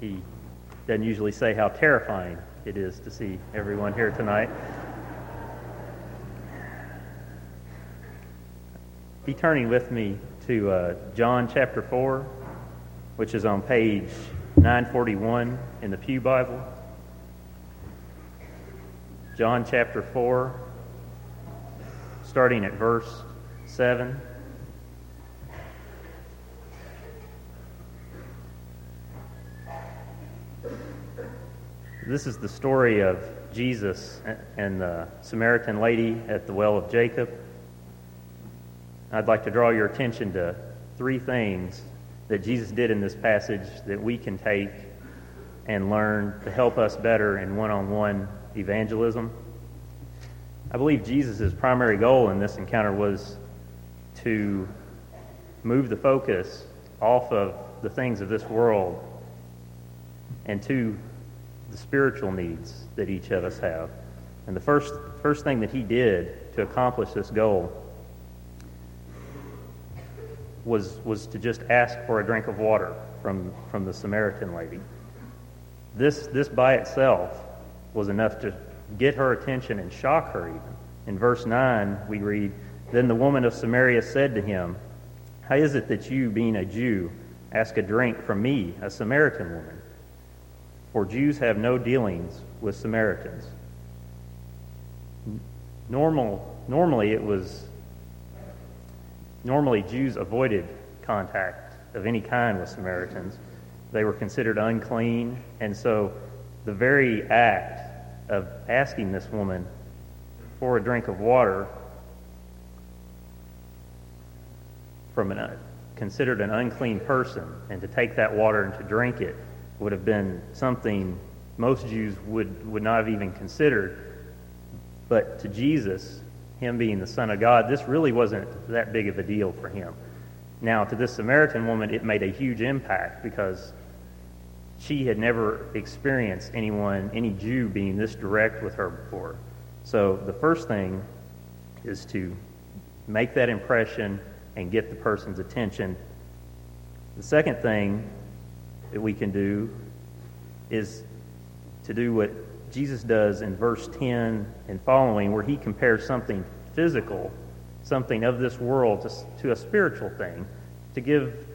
he doesn't usually say how terrifying it is to see everyone here tonight. Be turning with me to uh, John chapter 4, which is on page 941 in the Pew Bible. John chapter 4, starting at verse 7. This is the story of Jesus and the Samaritan lady at the well of Jacob. I'd like to draw your attention to three things that Jesus did in this passage that we can take and learn to help us better in one on one evangelism. I believe Jesus' primary goal in this encounter was to move the focus off of the things of this world and to the spiritual needs that each of us have. And the first, first thing that he did to accomplish this goal was, was to just ask for a drink of water from, from the Samaritan lady. This, this by itself was enough to get her attention and shock her even. In verse 9, we read, Then the woman of Samaria said to him, How is it that you, being a Jew, ask a drink from me, a Samaritan woman? For Jews have no dealings with Samaritans. Normal, normally it was, normally Jews avoided contact of any kind with Samaritans. They were considered unclean, and so the very act of asking this woman for a drink of water from an considered an unclean person and to take that water and to drink it would have been something most Jews would, would not have even considered. But to Jesus, him being the Son of God, this really wasn't that big of a deal for him. Now, to this Samaritan woman, it made a huge impact because she had never experienced anyone, any Jew, being this direct with her before. So the first thing is to make that impression and get the person's attention. The second thing that we can do is to do what Jesus does in verse 10 and following, where he compares something physical, something of this world, to, to a spiritual thing, to give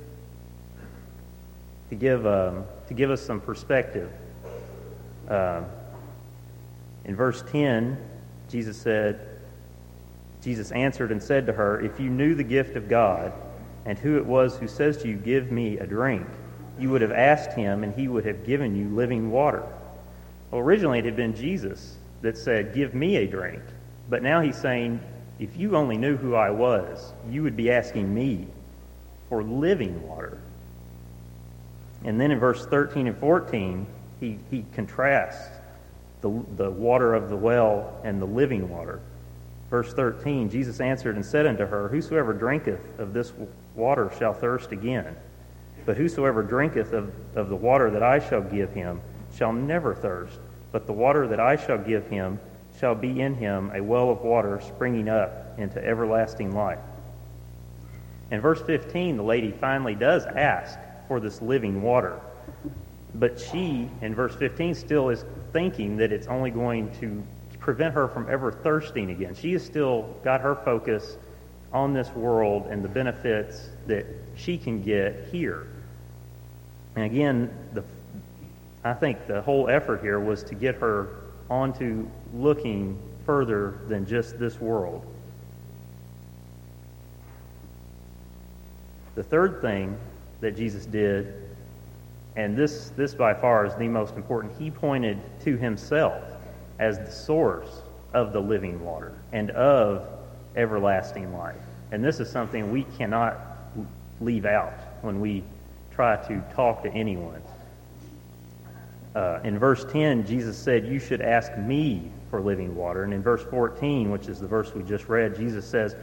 to give um, to give us some perspective. Uh, in verse 10, Jesus said, Jesus answered and said to her, If you knew the gift of God and who it was who says to you, Give me a drink, you would have asked him and he would have given you living water. Well, originally it had been Jesus that said, Give me a drink. But now he's saying, If you only knew who I was, you would be asking me for living water. And then in verse 13 and 14, he, he contrasts the, the water of the well and the living water. Verse 13, Jesus answered and said unto her, Whosoever drinketh of this water shall thirst again. But whosoever drinketh of, of the water that I shall give him shall never thirst, but the water that I shall give him shall be in him a well of water springing up into everlasting life. In verse 15, the lady finally does ask for this living water. But she, in verse 15, still is thinking that it's only going to prevent her from ever thirsting again. She has still got her focus on this world and the benefits that she can get here. And again, the, I think the whole effort here was to get her onto looking further than just this world. The third thing that Jesus did, and this, this by far is the most important, he pointed to himself as the source of the living water and of everlasting life. And this is something we cannot leave out when we try to talk to anyone. Uh, in verse 10, Jesus said, You should ask me for living water. And in verse 14, which is the verse we just read, Jesus says,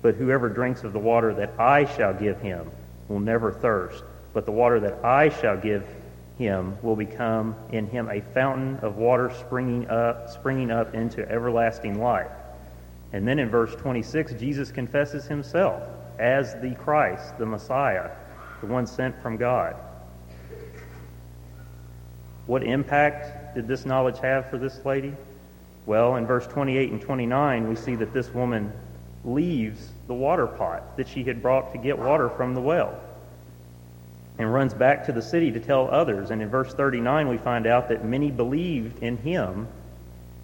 But whoever drinks of the water that I shall give him will never thirst. But the water that I shall give him will become in him a fountain of water springing up, springing up into everlasting life. And then in verse 26, Jesus confesses himself as the Christ, the Messiah, the one sent from God. What impact did this knowledge have for this lady? Well, in verse 28 and 29, we see that this woman leaves the water pot that she had brought to get water from the well and runs back to the city to tell others. And in verse 39, we find out that many believed in him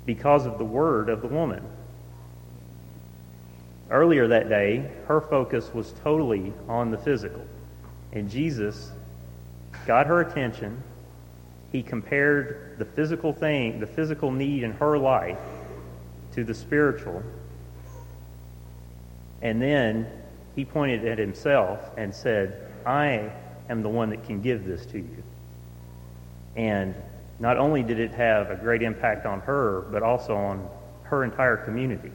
because of the word of the woman. Earlier that day, her focus was totally on the physical. And Jesus got her attention. He compared the physical thing, the physical need in her life, to the spiritual. And then he pointed at himself and said, I am the one that can give this to you. And not only did it have a great impact on her, but also on her entire community.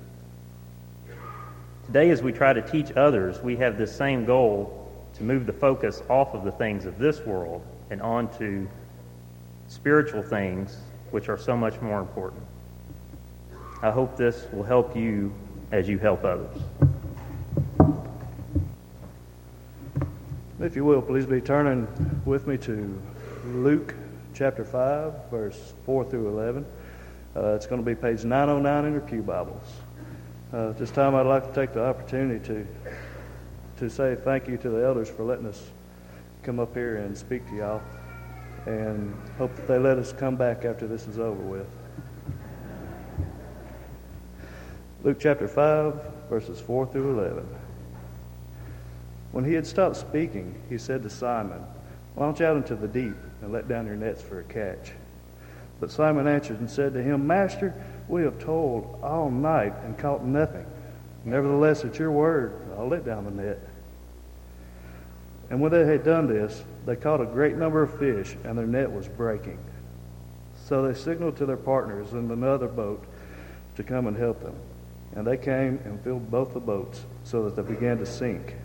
Today, as we try to teach others, we have this same goal move the focus off of the things of this world and onto spiritual things, which are so much more important. I hope this will help you as you help others. If you will, please be turning with me to Luke chapter 5, verse 4 through 11. Uh, it's going to be page 909 in your Pew Bibles. Uh, at this time, I'd like to take the opportunity to, to say thank you to the elders for letting us come up here and speak to y'all, and hope that they let us come back after this is over with. Luke chapter 5, verses 4 through 11. When he had stopped speaking, he said to Simon, Launch out into the deep and let down your nets for a catch. But Simon answered and said to him, Master, we have toiled all night and caught nothing. Nevertheless, at your word, I'll let down the net. And when they had done this, they caught a great number of fish, and their net was breaking. So they signaled to their partners in another boat to come and help them. And they came and filled both the boats, so that they began to sink.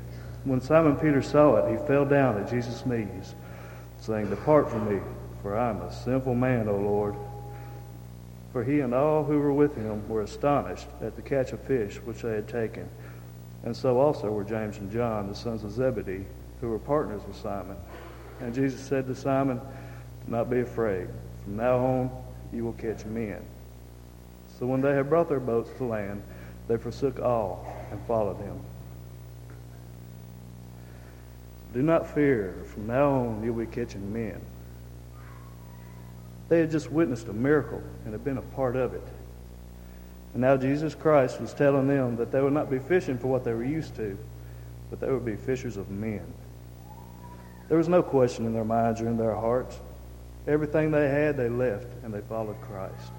When Simon Peter saw it, he fell down at Jesus' knees, saying, Depart from me, for I am a sinful man, O Lord. For he and all who were with him were astonished at the catch of fish which they had taken. And so also were James and John, the sons of Zebedee, who were partners with Simon. And Jesus said to Simon, Do not be afraid. From now on you will catch men. So when they had brought their boats to land, they forsook all and followed him. Do not fear. From now on, you'll be catching men. They had just witnessed a miracle and had been a part of it. And now Jesus Christ was telling them that they would not be fishing for what they were used to, but they would be fishers of men. There was no question in their minds or in their hearts. Everything they had, they left, and they followed Christ.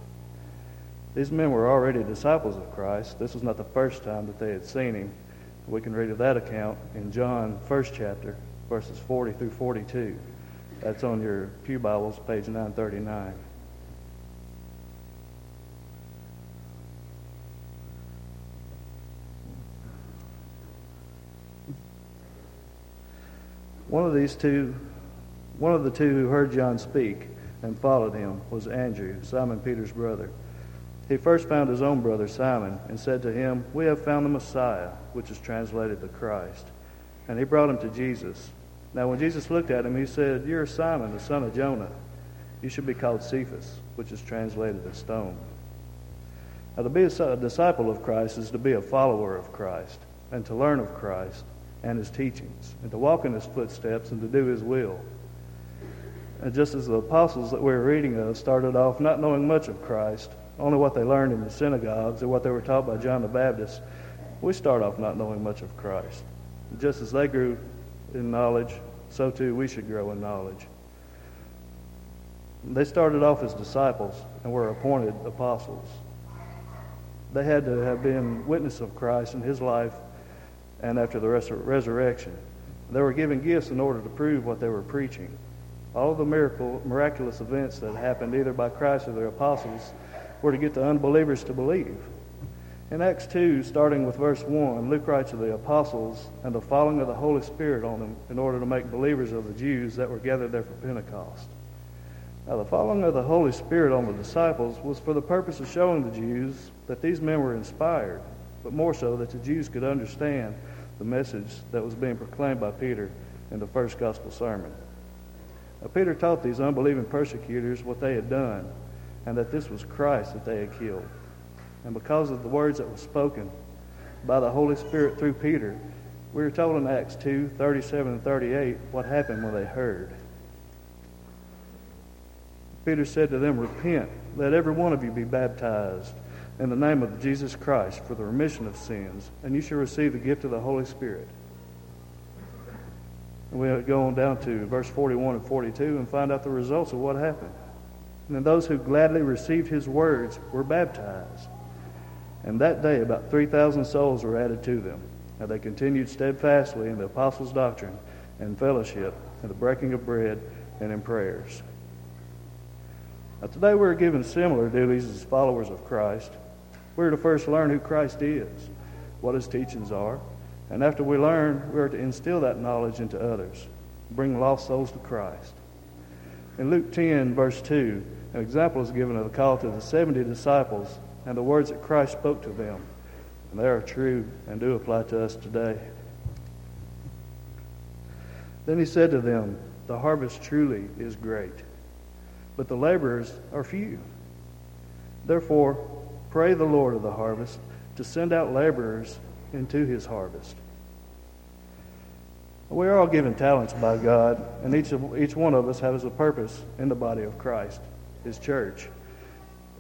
These men were already disciples of Christ. This was not the first time that they had seen him. We can read of that account in John, first chapter, verses 40 through 42. That's on your Pew Bibles, page 939. One of these two, one of the two who heard John speak and followed him was Andrew, Simon Peter's brother. He first found his own brother Simon and said to him, We have found the Messiah, which is translated the Christ. And he brought him to Jesus. Now, when Jesus looked at him, he said, You're Simon, the son of Jonah. You should be called Cephas, which is translated a stone. Now, to be a disciple of Christ is to be a follower of Christ and to learn of Christ and his teachings and to walk in his footsteps and to do his will. And just as the apostles that we're reading of started off not knowing much of Christ, only what they learned in the synagogues or what they were taught by John the Baptist, we start off not knowing much of Christ. Just as they grew in knowledge, so too we should grow in knowledge. They started off as disciples and were appointed apostles. They had to have been witness of Christ in his life and after the resur- resurrection. They were given gifts in order to prove what they were preaching. All of the miracle, miraculous events that happened either by Christ or the apostles were to get the unbelievers to believe. In Acts 2, starting with verse 1, Luke writes of the apostles and the falling of the Holy Spirit on them in order to make believers of the Jews that were gathered there for Pentecost. Now, the falling of the Holy Spirit on the disciples was for the purpose of showing the Jews that these men were inspired, but more so that the Jews could understand the message that was being proclaimed by Peter in the first gospel sermon. Now, Peter taught these unbelieving persecutors what they had done, and that this was Christ that they had killed. And because of the words that were spoken by the Holy Spirit through Peter, we are told in Acts 2 37 and 38 what happened when they heard. Peter said to them, Repent, let every one of you be baptized in the name of Jesus Christ for the remission of sins, and you shall receive the gift of the Holy Spirit. And we go on down to verse 41 and 42 and find out the results of what happened. And those who gladly received his words were baptized. And that day about 3,000 souls were added to them. And they continued steadfastly in the apostles' doctrine and fellowship and the breaking of bread and in prayers. Now, today we're given similar duties as followers of Christ. We're to first learn who Christ is, what his teachings are, and after we learn, we're to instill that knowledge into others, bring lost souls to Christ. In Luke 10, verse 2, an example is given of the call to the 70 disciples and the words that Christ spoke to them. And they are true and do apply to us today. Then he said to them, The harvest truly is great, but the laborers are few. Therefore, pray the Lord of the harvest to send out laborers into his harvest. We are all given talents by God, and each, of, each one of us has a purpose in the body of Christ, his church.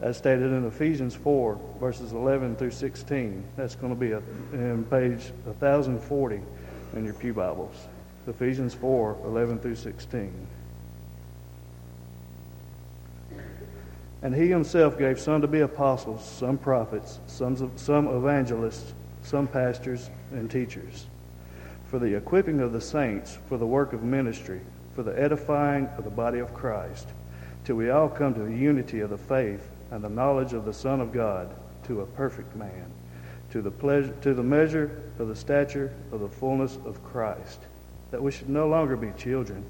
As stated in Ephesians 4, verses 11 through 16. That's going to be a, in page 1040 in your Pew Bibles. Ephesians 4, 11 through 16. And he himself gave some to be apostles, some prophets, some, some evangelists, some pastors and teachers, for the equipping of the saints, for the work of ministry, for the edifying of the body of Christ, till we all come to the unity of the faith and the knowledge of the Son of God, to a perfect man, to the, pleasure, to the measure of the stature of the fullness of Christ, that we should no longer be children,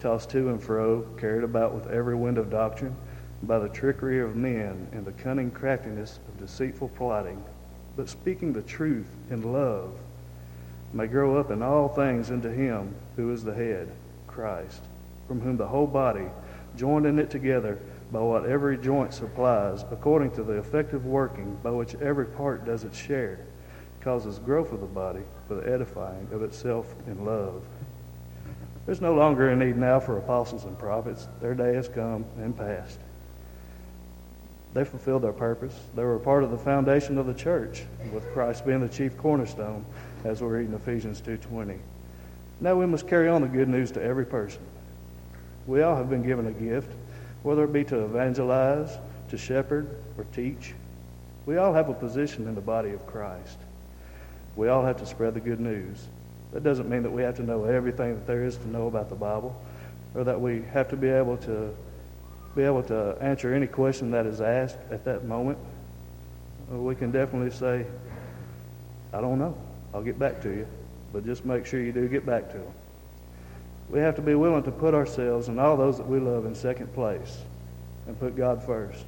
tossed to and fro, carried about with every wind of doctrine, by the trickery of men and the cunning craftiness of deceitful plotting but speaking the truth in love, may grow up in all things into him who is the head, Christ, from whom the whole body, joined in it together by what every joint supplies, according to the effective working by which every part does its share, causes growth of the body for the edifying of itself in love. There's no longer a need now for apostles and prophets. Their day has come and passed. They fulfilled their purpose. They were part of the foundation of the church, with Christ being the chief cornerstone, as we read in Ephesians 2.20. Now we must carry on the good news to every person. We all have been given a gift, whether it be to evangelize, to shepherd, or teach. We all have a position in the body of Christ. We all have to spread the good news. That doesn't mean that we have to know everything that there is to know about the Bible, or that we have to be able to be able to answer any question that is asked at that moment, uh, we can definitely say, I don't know. I'll get back to you. But just make sure you do get back to them. We have to be willing to put ourselves and all those that we love in second place and put God first.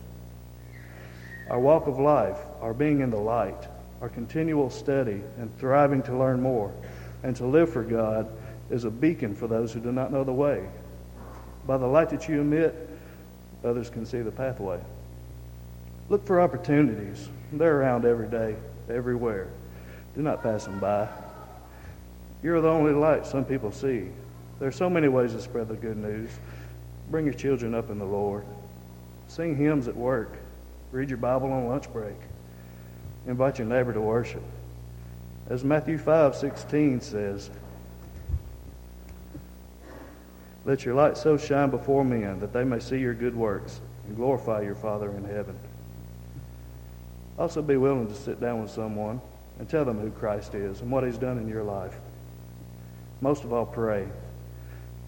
Our walk of life, our being in the light, our continual study and thriving to learn more and to live for God is a beacon for those who do not know the way. By the light that you emit, others can see the pathway. Look for opportunities. They're around every day, everywhere. Do not pass them by. You're the only light some people see. There are so many ways to spread the good news. Bring your children up in the Lord. Sing hymns at work. Read your Bible on lunch break. Invite your neighbor to worship. As Matthew 5 16 says, let your light so shine before men that they may see your good works and glorify your Father in heaven. Also, be willing to sit down with someone and tell them who Christ is and what He's done in your life. Most of all, pray.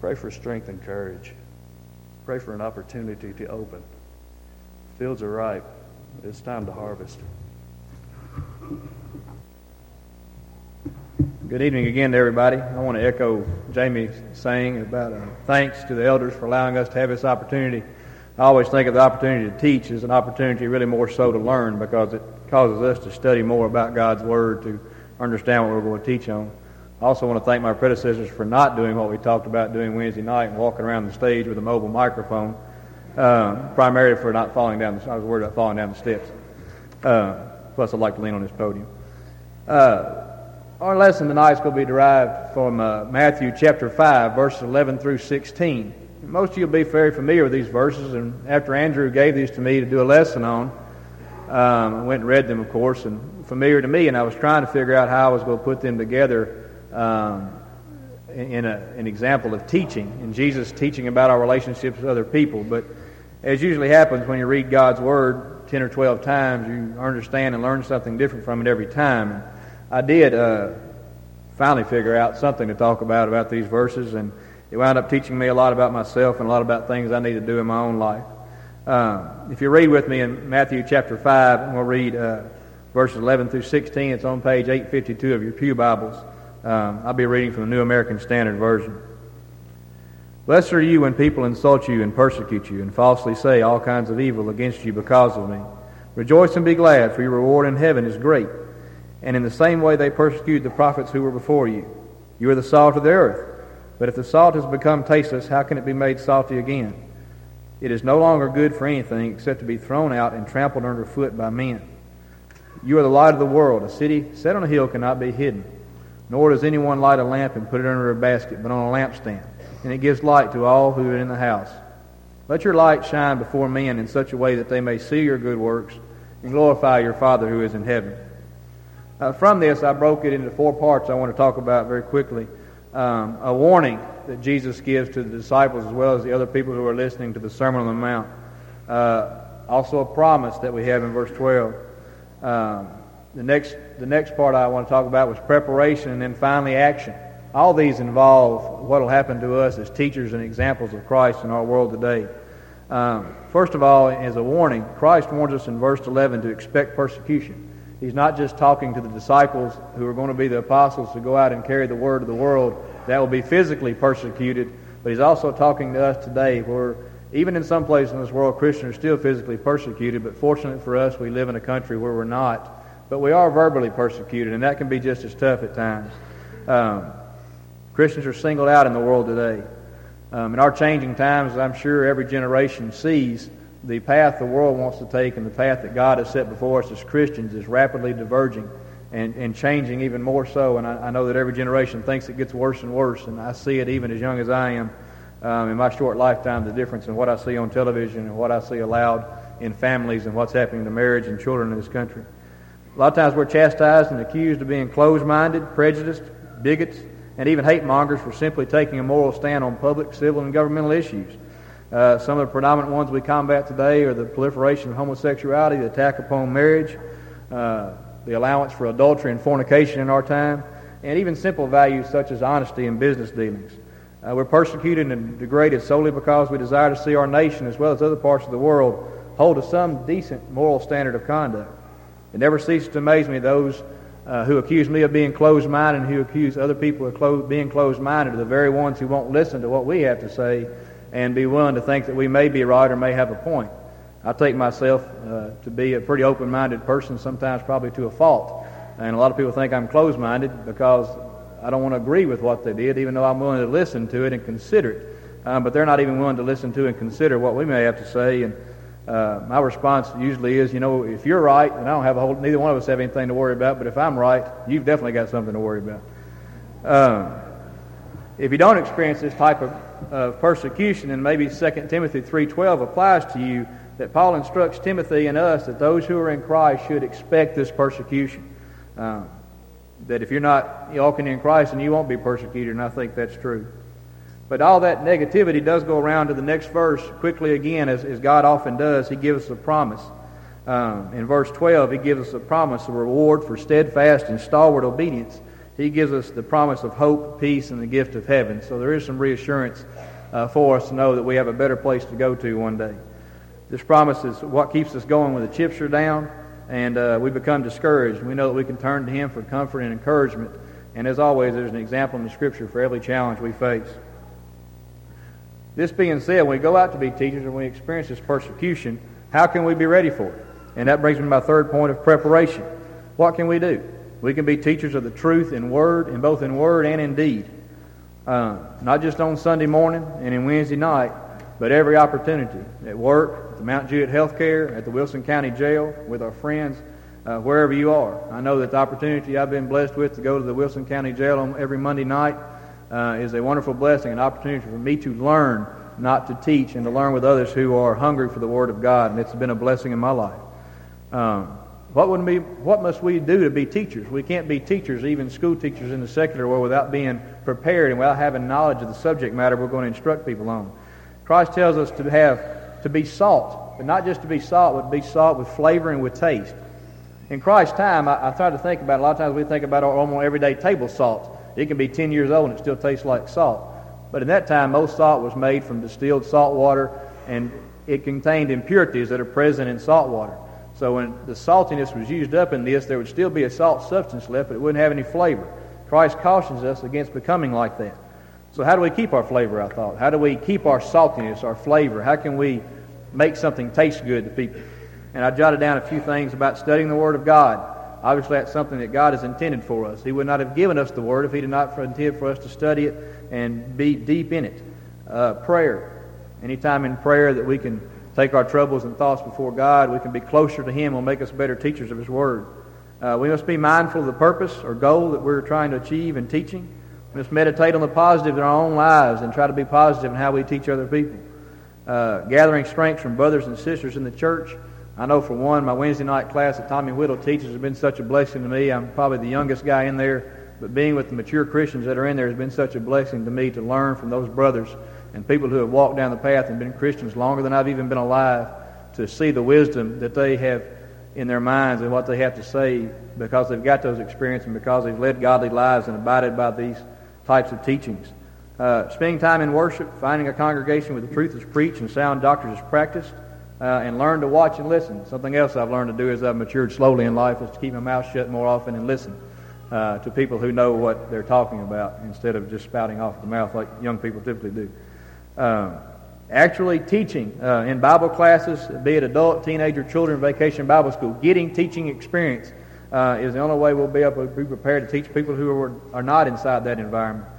Pray for strength and courage. Pray for an opportunity to open. Fields are ripe. It's time to harvest. Good evening again to everybody. I want to echo Jamie's saying about uh, thanks to the elders for allowing us to have this opportunity. I always think of the opportunity to teach as an opportunity really more so to learn because it causes us to study more about God's Word to understand what we're going to teach on. I also want to thank my predecessors for not doing what we talked about doing Wednesday night and walking around the stage with a mobile microphone, uh, primarily for not falling down the I was worried about falling down the steps. Uh, plus, I'd like to lean on this podium. Uh, our lesson tonight is going to be derived from uh, Matthew chapter 5, verses 11 through 16. Most of you will be very familiar with these verses, and after Andrew gave these to me to do a lesson on, um, I went and read them, of course, and familiar to me, and I was trying to figure out how I was going to put them together um, in a, an example of teaching, and Jesus teaching about our relationships with other people. But as usually happens when you read God's Word 10 or 12 times, you understand and learn something different from it every time. I did uh, finally figure out something to talk about about these verses, and it wound up teaching me a lot about myself and a lot about things I need to do in my own life. Uh, if you read with me in Matthew chapter 5, and we'll read uh, verses 11 through 16, it's on page 852 of your Pew Bibles. Um, I'll be reading from the New American Standard Version. Blessed are you when people insult you and persecute you and falsely say all kinds of evil against you because of me. Rejoice and be glad, for your reward in heaven is great. And in the same way they persecuted the prophets who were before you. You are the salt of the earth. But if the salt has become tasteless, how can it be made salty again? It is no longer good for anything except to be thrown out and trampled underfoot by men. You are the light of the world. A city set on a hill cannot be hidden. Nor does anyone light a lamp and put it under a basket, but on a lampstand, and it gives light to all who are in the house. Let your light shine before men in such a way that they may see your good works and glorify your Father who is in heaven. Uh, from this, I broke it into four parts I want to talk about very quickly. Um, a warning that Jesus gives to the disciples as well as the other people who are listening to the Sermon on the Mount. Uh, also, a promise that we have in verse 12. Um, the next, the next part I want to talk about was preparation and then finally action. All these involve what will happen to us as teachers and examples of Christ in our world today. Um, first of all, as a warning, Christ warns us in verse 11 to expect persecution. He's not just talking to the disciples who are going to be the apostles to go out and carry the word of the world that will be physically persecuted, but he's also talking to us today where even in some places in this world, Christians are still physically persecuted, but fortunately for us, we live in a country where we're not. But we are verbally persecuted, and that can be just as tough at times. Um, Christians are singled out in the world today. Um, in our changing times, I'm sure every generation sees the path the world wants to take and the path that God has set before us as Christians is rapidly diverging and, and changing even more so. And I, I know that every generation thinks it gets worse and worse, and I see it even as young as I am um, in my short lifetime, the difference in what I see on television and what I see allowed in families and what's happening to marriage and children in this country. A lot of times we're chastised and accused of being closed-minded, prejudiced, bigots, and even hate mongers for simply taking a moral stand on public, civil, and governmental issues. Uh, some of the predominant ones we combat today are the proliferation of homosexuality, the attack upon marriage, uh, the allowance for adultery and fornication in our time, and even simple values such as honesty in business dealings. Uh, we're persecuted and degraded solely because we desire to see our nation, as well as other parts of the world, hold to some decent moral standard of conduct. It never ceases to amaze me those uh, who accuse me of being closed-minded and who accuse other people of clo- being closed-minded are the very ones who won't listen to what we have to say and be willing to think that we may be right or may have a point. I take myself uh, to be a pretty open-minded person, sometimes probably to a fault. And a lot of people think I'm closed-minded because I don't want to agree with what they did, even though I'm willing to listen to it and consider it. Um, but they're not even willing to listen to and consider what we may have to say. And uh, my response usually is, you know, if you're right, and I don't have a whole, neither one of us have anything to worry about, but if I'm right, you've definitely got something to worry about. Um, if you don't experience this type of uh, persecution, and maybe 2 Timothy 3.12 applies to you, that Paul instructs Timothy and us that those who are in Christ should expect this persecution. Um, that if you're not walking in Christ, then you won't be persecuted, and I think that's true. But all that negativity does go around to the next verse quickly again, as, as God often does. He gives us a promise. Um, in verse 12, he gives us a promise, a reward for steadfast and stalwart obedience. He gives us the promise of hope, peace, and the gift of heaven. So there is some reassurance uh, for us to know that we have a better place to go to one day. This promise is what keeps us going when the chips are down and uh, we become discouraged. We know that we can turn to Him for comfort and encouragement. And as always, there's an example in the Scripture for every challenge we face. This being said, when we go out to be teachers and we experience this persecution, how can we be ready for it? And that brings me to my third point of preparation. What can we do? We can be teachers of the truth in word, in both in word and in deed. Uh, not just on Sunday morning and in Wednesday night, but every opportunity at work, at the Mount Juliet Healthcare, at the Wilson County Jail, with our friends, uh, wherever you are. I know that the opportunity I've been blessed with to go to the Wilson County Jail on every Monday night uh, is a wonderful blessing, an opportunity for me to learn, not to teach, and to learn with others who are hungry for the Word of God. And it's been a blessing in my life. Um, what, would we, what must we do to be teachers? We can't be teachers, even school teachers in the secular world, without being prepared and without having knowledge of the subject matter we're going to instruct people on. Christ tells us to have to be salt, but not just to be salt, but be salt with flavor and with taste. In Christ's time, I, I try to think about, it. a lot of times we think about our almost everyday table salt. It can be 10 years old and it still tastes like salt. But in that time, most salt was made from distilled salt water, and it contained impurities that are present in salt water. So when the saltiness was used up in this, there would still be a salt substance left, but it wouldn't have any flavor. Christ cautions us against becoming like that. So how do we keep our flavor, I thought? How do we keep our saltiness, our flavor? How can we make something taste good to people? And I jotted down a few things about studying the Word of God. Obviously, that's something that God has intended for us. He would not have given us the Word if He did not intend for us to study it and be deep in it. Uh, prayer. Anytime in prayer that we can take our troubles and thoughts before God, we can be closer to Him, will make us better teachers of His Word. Uh, we must be mindful of the purpose or goal that we're trying to achieve in teaching. We must meditate on the positive in our own lives and try to be positive in how we teach other people. Uh, gathering strength from brothers and sisters in the church I know for one, my Wednesday night class that Tommy Whittle teaches has been such a blessing to me. I'm probably the youngest guy in there, but being with the mature Christians that are in there has been such a blessing to me to learn from those brothers and people who have walked down the path and been Christians longer than I've even been alive to see the wisdom that they have in their minds and what they have to say because they've got those experiences and because they've led godly lives and abided by these types of teachings. Uh, spending time in worship, finding a congregation where the truth is preached and sound doctrine is practiced, uh, and learn to watch and listen. Something else I've learned to do as I've matured slowly in life is to keep my mouth shut more often and listen uh, to people who know what they're talking about instead of just spouting off the mouth like young people typically do. Um, actually teaching uh, in Bible classes, be it adult, teenager, children, vacation Bible school, getting teaching experience uh, is the only way we'll be able to be prepared to teach people who are, are not inside that environment.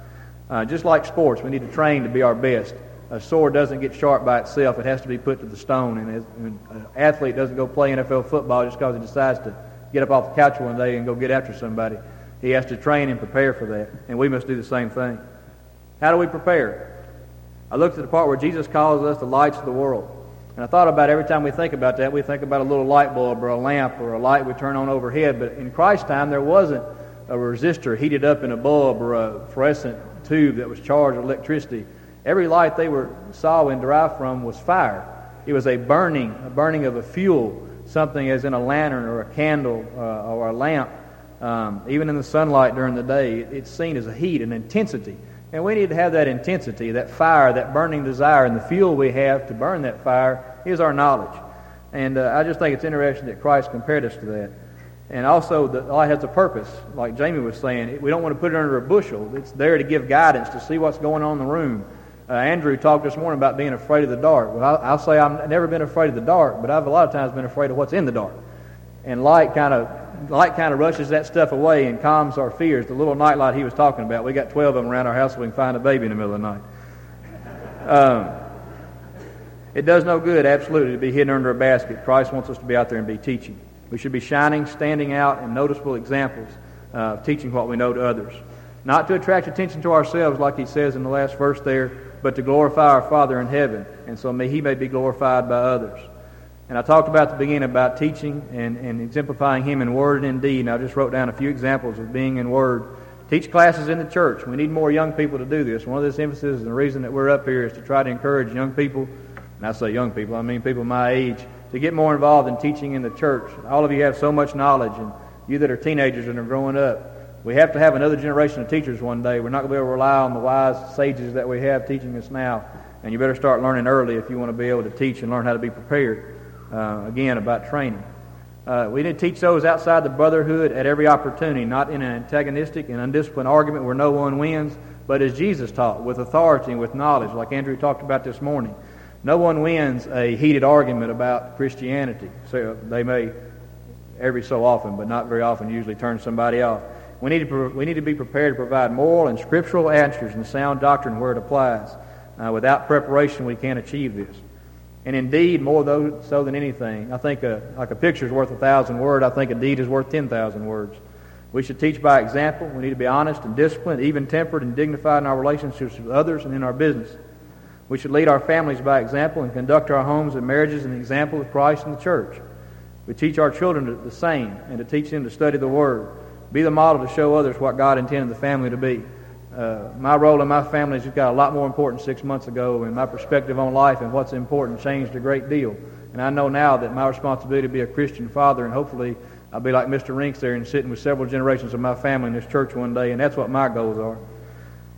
Uh, just like sports, we need to train to be our best a sword doesn't get sharp by itself. It has to be put to the stone. And, an athlete doesn't go play NFL football just because he decides to get up off the couch one day and go get after somebody. He has to train and prepare for that. And we must do the same thing. How do we prepare? I looked at the part where Jesus calls us the lights of the world. And I thought about every time we think about that, we think about a little light bulb or a lamp or a light we turn on overhead. But in Christ's time, there wasn't a resistor heated up in a bulb or a fluorescent tube that was charged with electricity. Every light they were saw and derived from was fire. It was a burning, a burning of a fuel, something as in a lantern or a candle uh, or a lamp. Um, even in the sunlight during the day, it's seen as a heat, an intensity. And we need to have that intensity, that fire, that burning desire. And the fuel we have to burn that fire is our knowledge. And uh, I just think it's interesting that Christ compared us to that. And also, the light has a purpose. Like Jamie was saying, we don't want to put it under a bushel. It's there to give guidance, to see what's going on in the room. Uh, Andrew talked this morning about being afraid of the dark. Well, I'll, I'll, say I've never been afraid of the dark, but I've a lot of times been afraid of what's in the dark. And light kind of light kind of rushes that stuff away and calms our fears. The little night light he was talking about, we got 12 of them around our house so we can find a baby in the middle of the night. Um, it does no good, absolutely, to be hidden under a basket. Christ wants us to be out there and be teaching. We should be shining, standing out, and noticeable examples uh, of teaching what we know to others. Not to attract attention to ourselves, like he says in the last verse there, but to glorify our Father in heaven, and so may He may be glorified by others. And I talked about the beginning about teaching and, and exemplifying Him in word and in deed, and I just wrote down a few examples of being in word. Teach classes in the church. We need more young people to do this. One of this emphasis and the reason that we're up here is to try to encourage young people, and I say young people, I mean people my age, to get more involved in teaching in the church. All of you have so much knowledge, and you that are teenagers and are growing up, we have to have another generation of teachers one day. We're not going to be able to rely on the wise sages that we have teaching us now. And you better start learning early if you want to be able to teach and learn how to be prepared, uh, again, about training. Uh, we need to teach those outside the brotherhood at every opportunity, not in an antagonistic and undisciplined argument where no one wins, but as Jesus taught, with authority and with knowledge, like Andrew talked about this morning. No one wins a heated argument about Christianity. So they may every so often, but not very often, usually turn somebody off. We need, to, we need to be prepared to provide moral and scriptural answers and sound doctrine where it applies. Uh, without preparation, we can't achieve this. And indeed, more though, so than anything, I think a, like a picture is worth a thousand words. I think a deed is worth 10,000 words. We should teach by example. We need to be honest and disciplined, even tempered and dignified in our relationships with others and in our business. We should lead our families by example and conduct our homes and marriages in the example of Christ and the church. We teach our children the same and to teach them to study the Word. Be the model to show others what God intended the family to be. Uh, my role in my family has got a lot more important six months ago, and my perspective on life and what's important changed a great deal. And I know now that my responsibility to be a Christian father, and hopefully I'll be like Mr. Rinks there and sitting with several generations of my family in this church one day, and that's what my goals are.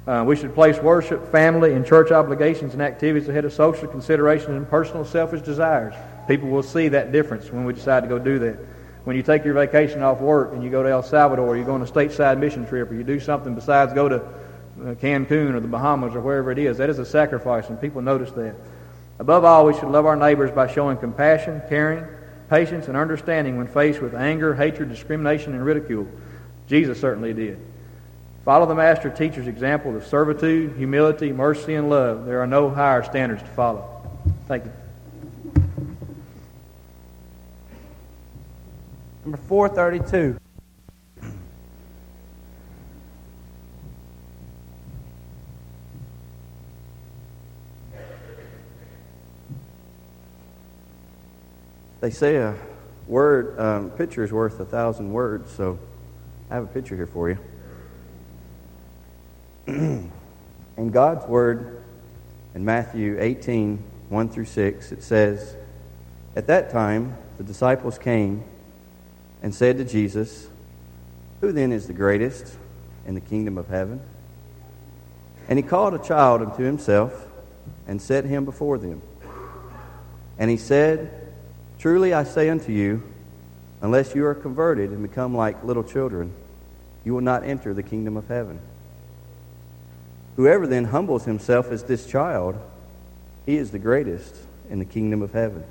Uh, we should place worship, family, and church obligations and activities ahead of social considerations and personal selfish desires. People will see that difference when we decide to go do that when you take your vacation off work and you go to El Salvador, or you go on a stateside mission trip, or you do something besides go to Uh, Cancun or the Bahamas or wherever it is, that is a sacrifice, and people notice that. Above all, we should love our neighbors by showing compassion, caring, patience, and understanding when faced with anger, hatred, discrimination, and ridicule. Jesus certainly did. Follow the master teacher's example of servitude, humility, mercy, and love. There are no higher standards to follow. Thank you. Number 432. They say a word, um, picture is worth a thousand words, so I have a picture here for you. in God's Word, in Matthew 18, 1 through 6, it says, At that time, the disciples came and said to Jesus, Who then is the greatest in the kingdom of heaven? And he called a child unto himself and set him before them. And he said, Truly I say unto you, unless you are converted and become like little children, you will not enter the kingdom of heaven. Whoever then humbles himself as this child, he is the greatest in the kingdom of heaven.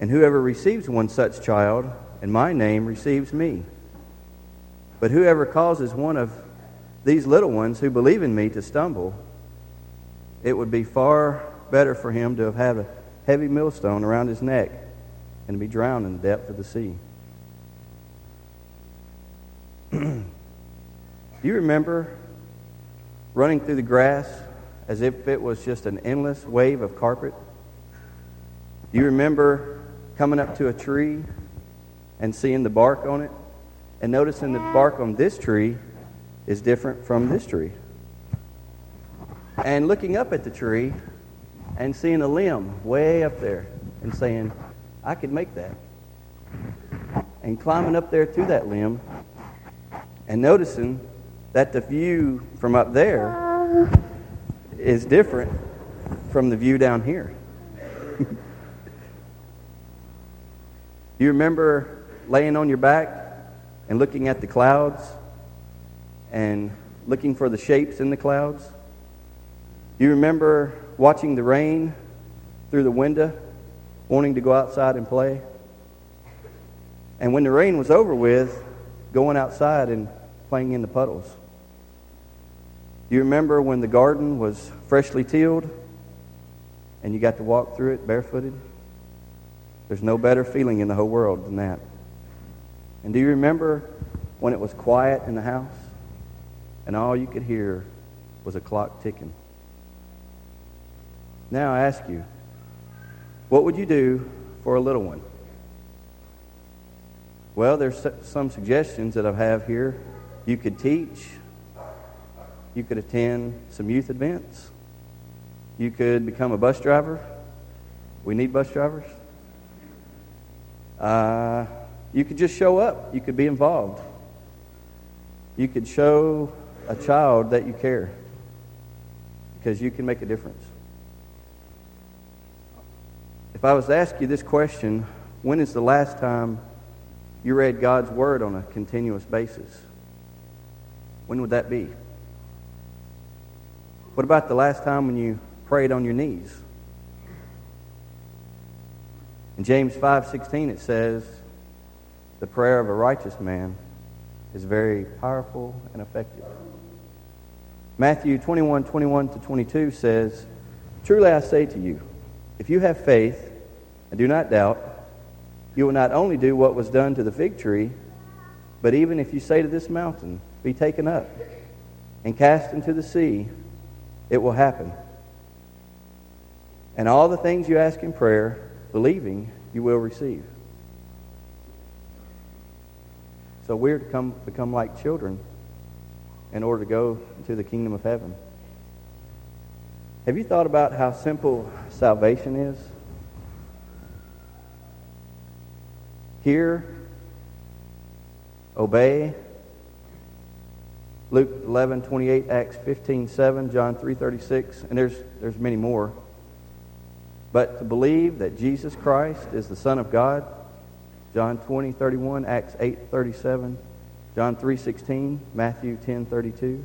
And whoever receives one such child and my name receives me. But whoever causes one of these little ones who believe in me to stumble, it would be far better for him to have had a heavy millstone around his neck and to be drowned in the depth of the sea. Do you remember running through the grass as if it was just an endless wave of carpet? Do you remember coming up to a tree and seeing the bark on it and noticing the bark on this tree is different from this tree. And looking up at the tree and seeing a limb way up there and saying, I could make that. And climbing up there to that limb and noticing that the view from up there is different from the view down here. you remember laying on your back and looking at the clouds and looking for the shapes in the clouds? You remember watching the rain through the window, wanting to go outside and play? And when the rain was over with, going outside and playing in the puddles. You remember when the garden was freshly tilled and you got to walk through it barefooted? There's no better feeling in the whole world than that. And do you remember when it was quiet in the house and all you could hear was a clock ticking? Now I ask you, what would you do for a little one? Well, there's some suggestions that I have here. You could teach. You could attend some youth events. You could become a bus driver. We need bus drivers. Uh, you could just show up. You could be involved. You could show a child that you care because you can make a difference. If I was to ask you this question, when is the last time you read God's Word on a continuous basis? When would that be? What about the last time when you prayed on your knees? In James 5:16 it says, the prayer of a righteous man is very powerful and effective. Matthew 21 21 to 22 says, Truly I say to you, if you have faith and do not doubt, you will not only do what was done to the fig tree, but even if you say to this mountain, Be taken up and cast into the sea, it will happen. And all the things you ask in prayer, believing, you will receive. So we're to come, become like children in order to go to the kingdom of heaven. Have you thought about how simple salvation is? Hear, obey. Luke 11, 28, Acts 15, 7, John 3, 36, and there's, there's many more. But to believe that Jesus Christ is the Son of God, John 20, 31, Acts 8, 37, John 3, 16, Matthew 10, 32.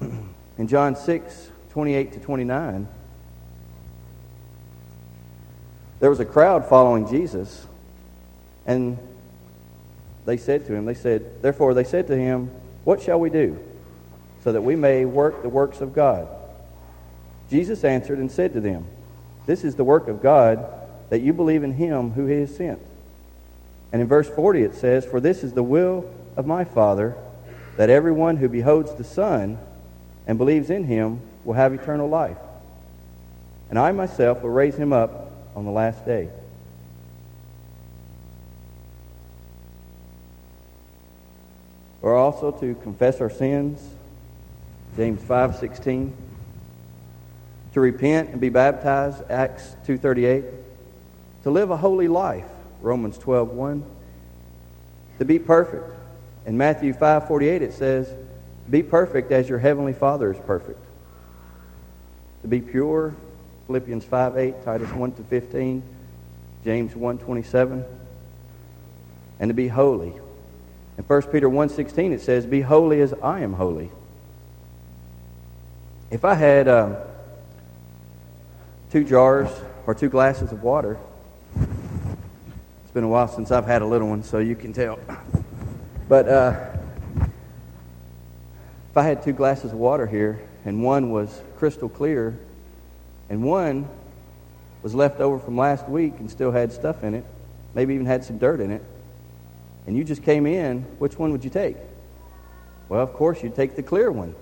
In John 6, 28 to 29, there was a crowd following Jesus, and they said to him, they said, therefore they said to him, What shall we do so that we may work the works of God? Jesus answered and said to them, This is the work of God, that you believe in him who he has sent. And in verse 40 it says, For this is the will of my Father, that everyone who beholds the Son and believes in him will have eternal life. And I myself will raise him up on the last day. Or also to confess our sins, James 5:16, to repent and be baptized, Acts 2:38, to live a holy life, Romans 12:1, to be perfect. In Matthew 5:48 it says, "Be perfect as your heavenly Father is perfect." To be pure, Philippians 5:8, Titus 1 to 15, James 1:27, and to be holy. In 1 Peter 1:16 it says, "Be holy as I am holy." If I had um, two jars or two glasses of water it's been a while since I've had a little one, so you can tell. But uh, if I had two glasses of water here, and one was crystal clear, and one was left over from last week and still had stuff in it, maybe even had some dirt in it, and you just came in, which one would you take? Well, of course, you'd take the clear one.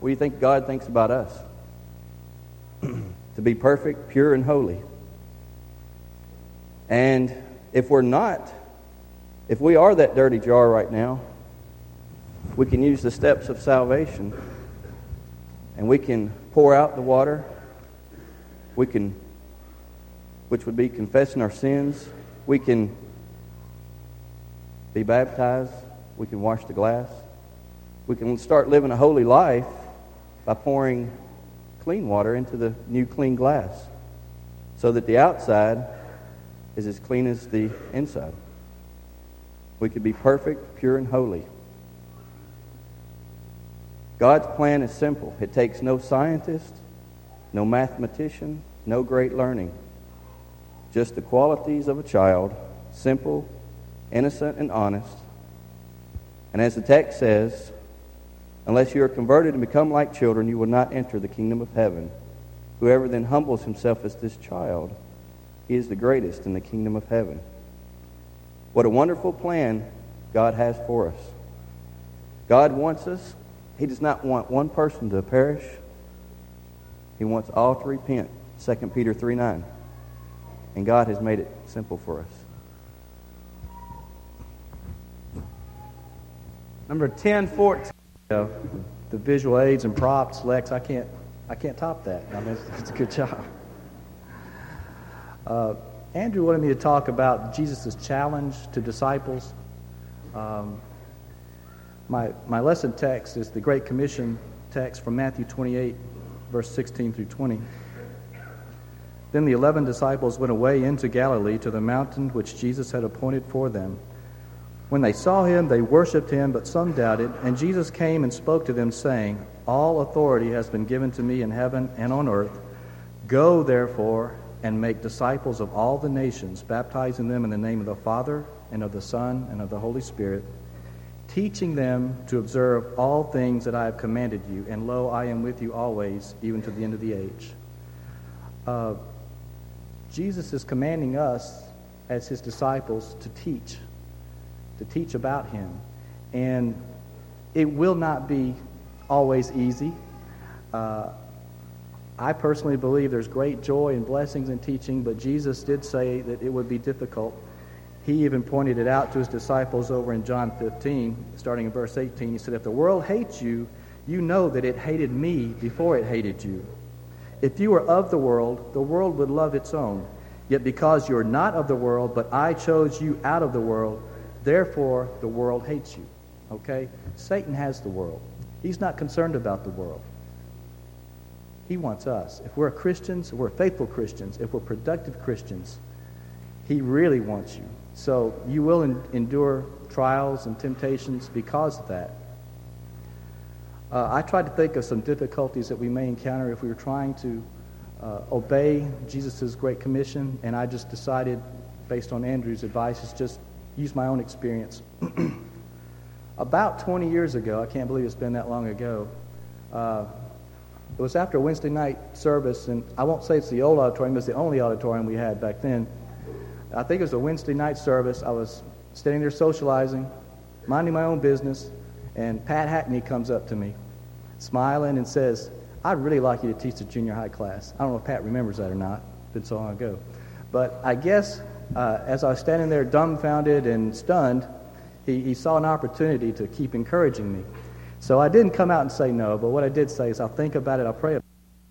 What do you think God thinks about us? to be perfect, pure, and holy. And if we're not, if we are that dirty jar right now, we can use the steps of salvation and we can pour out the water. We can, which would be confessing our sins. We can be baptized. We can wash the glass. We can start living a holy life by pouring clean water into the new clean glass so that the outside is as clean as the inside. We could be perfect, pure, and holy. God's plan is simple. It takes no scientist, no mathematician, no great learning. Just the qualities of a child, simple, innocent, and honest. And as the text says, unless you are converted and become like children, you will not enter the kingdom of heaven. Whoever then humbles himself as this child he is the greatest in the kingdom of heaven. What a wonderful plan God has for us. God wants us, He does not want one person to perish. He wants all to repent. 2 Peter 3 9. And God has made it simple for us. Number 10, 14. the visual aids and props, Lex, I can't, I can't top that. I mean, it's, it's a good job. Uh, Andrew wanted me to talk about Jesus' challenge to disciples. Um, my, my lesson text is the Great Commission text from Matthew 28, verse 16 through 20. Then the eleven disciples went away into Galilee to the mountain which Jesus had appointed for them. When they saw him, they worshipped him, but some doubted. And Jesus came and spoke to them, saying, All authority has been given to me in heaven and on earth. Go, therefore, and make disciples of all the nations, baptizing them in the name of the Father, and of the Son, and of the Holy Spirit, teaching them to observe all things that I have commanded you. And lo, I am with you always, even to the end of the age. Uh, Jesus is commanding us as his disciples to teach, to teach about him. And it will not be always easy. Uh, I personally believe there's great joy and blessings in teaching, but Jesus did say that it would be difficult. He even pointed it out to his disciples over in John 15, starting in verse 18. He said, If the world hates you, you know that it hated me before it hated you. If you were of the world, the world would love its own. Yet because you are not of the world, but I chose you out of the world, therefore the world hates you. Okay? Satan has the world. He's not concerned about the world. He wants us. If we're Christians, if we're faithful Christians, if we're productive Christians, he really wants you. So you will en- endure trials and temptations because of that. Uh, I tried to think of some difficulties that we may encounter if we were trying to uh, obey Jesus' Great Commission, and I just decided, based on Andrew's advice, is just use my own experience. About 20 years ago, I can't believe it's been that long ago, uh, it was after a Wednesday night service, and I won't say it's the old auditorium, it's the only auditorium we had back then. I think it was a Wednesday night service. I was standing there socializing, minding my own business, and Pat Hackney comes up to me, smiling, and says, I'd really like you to teach the junior high class. I don't know if Pat remembers that or not. It's been so long ago. But I guess uh, as I was standing there dumbfounded and stunned, he, he saw an opportunity to keep encouraging me. So I didn't come out and say no, but what I did say is I'll think about it, I'll pray about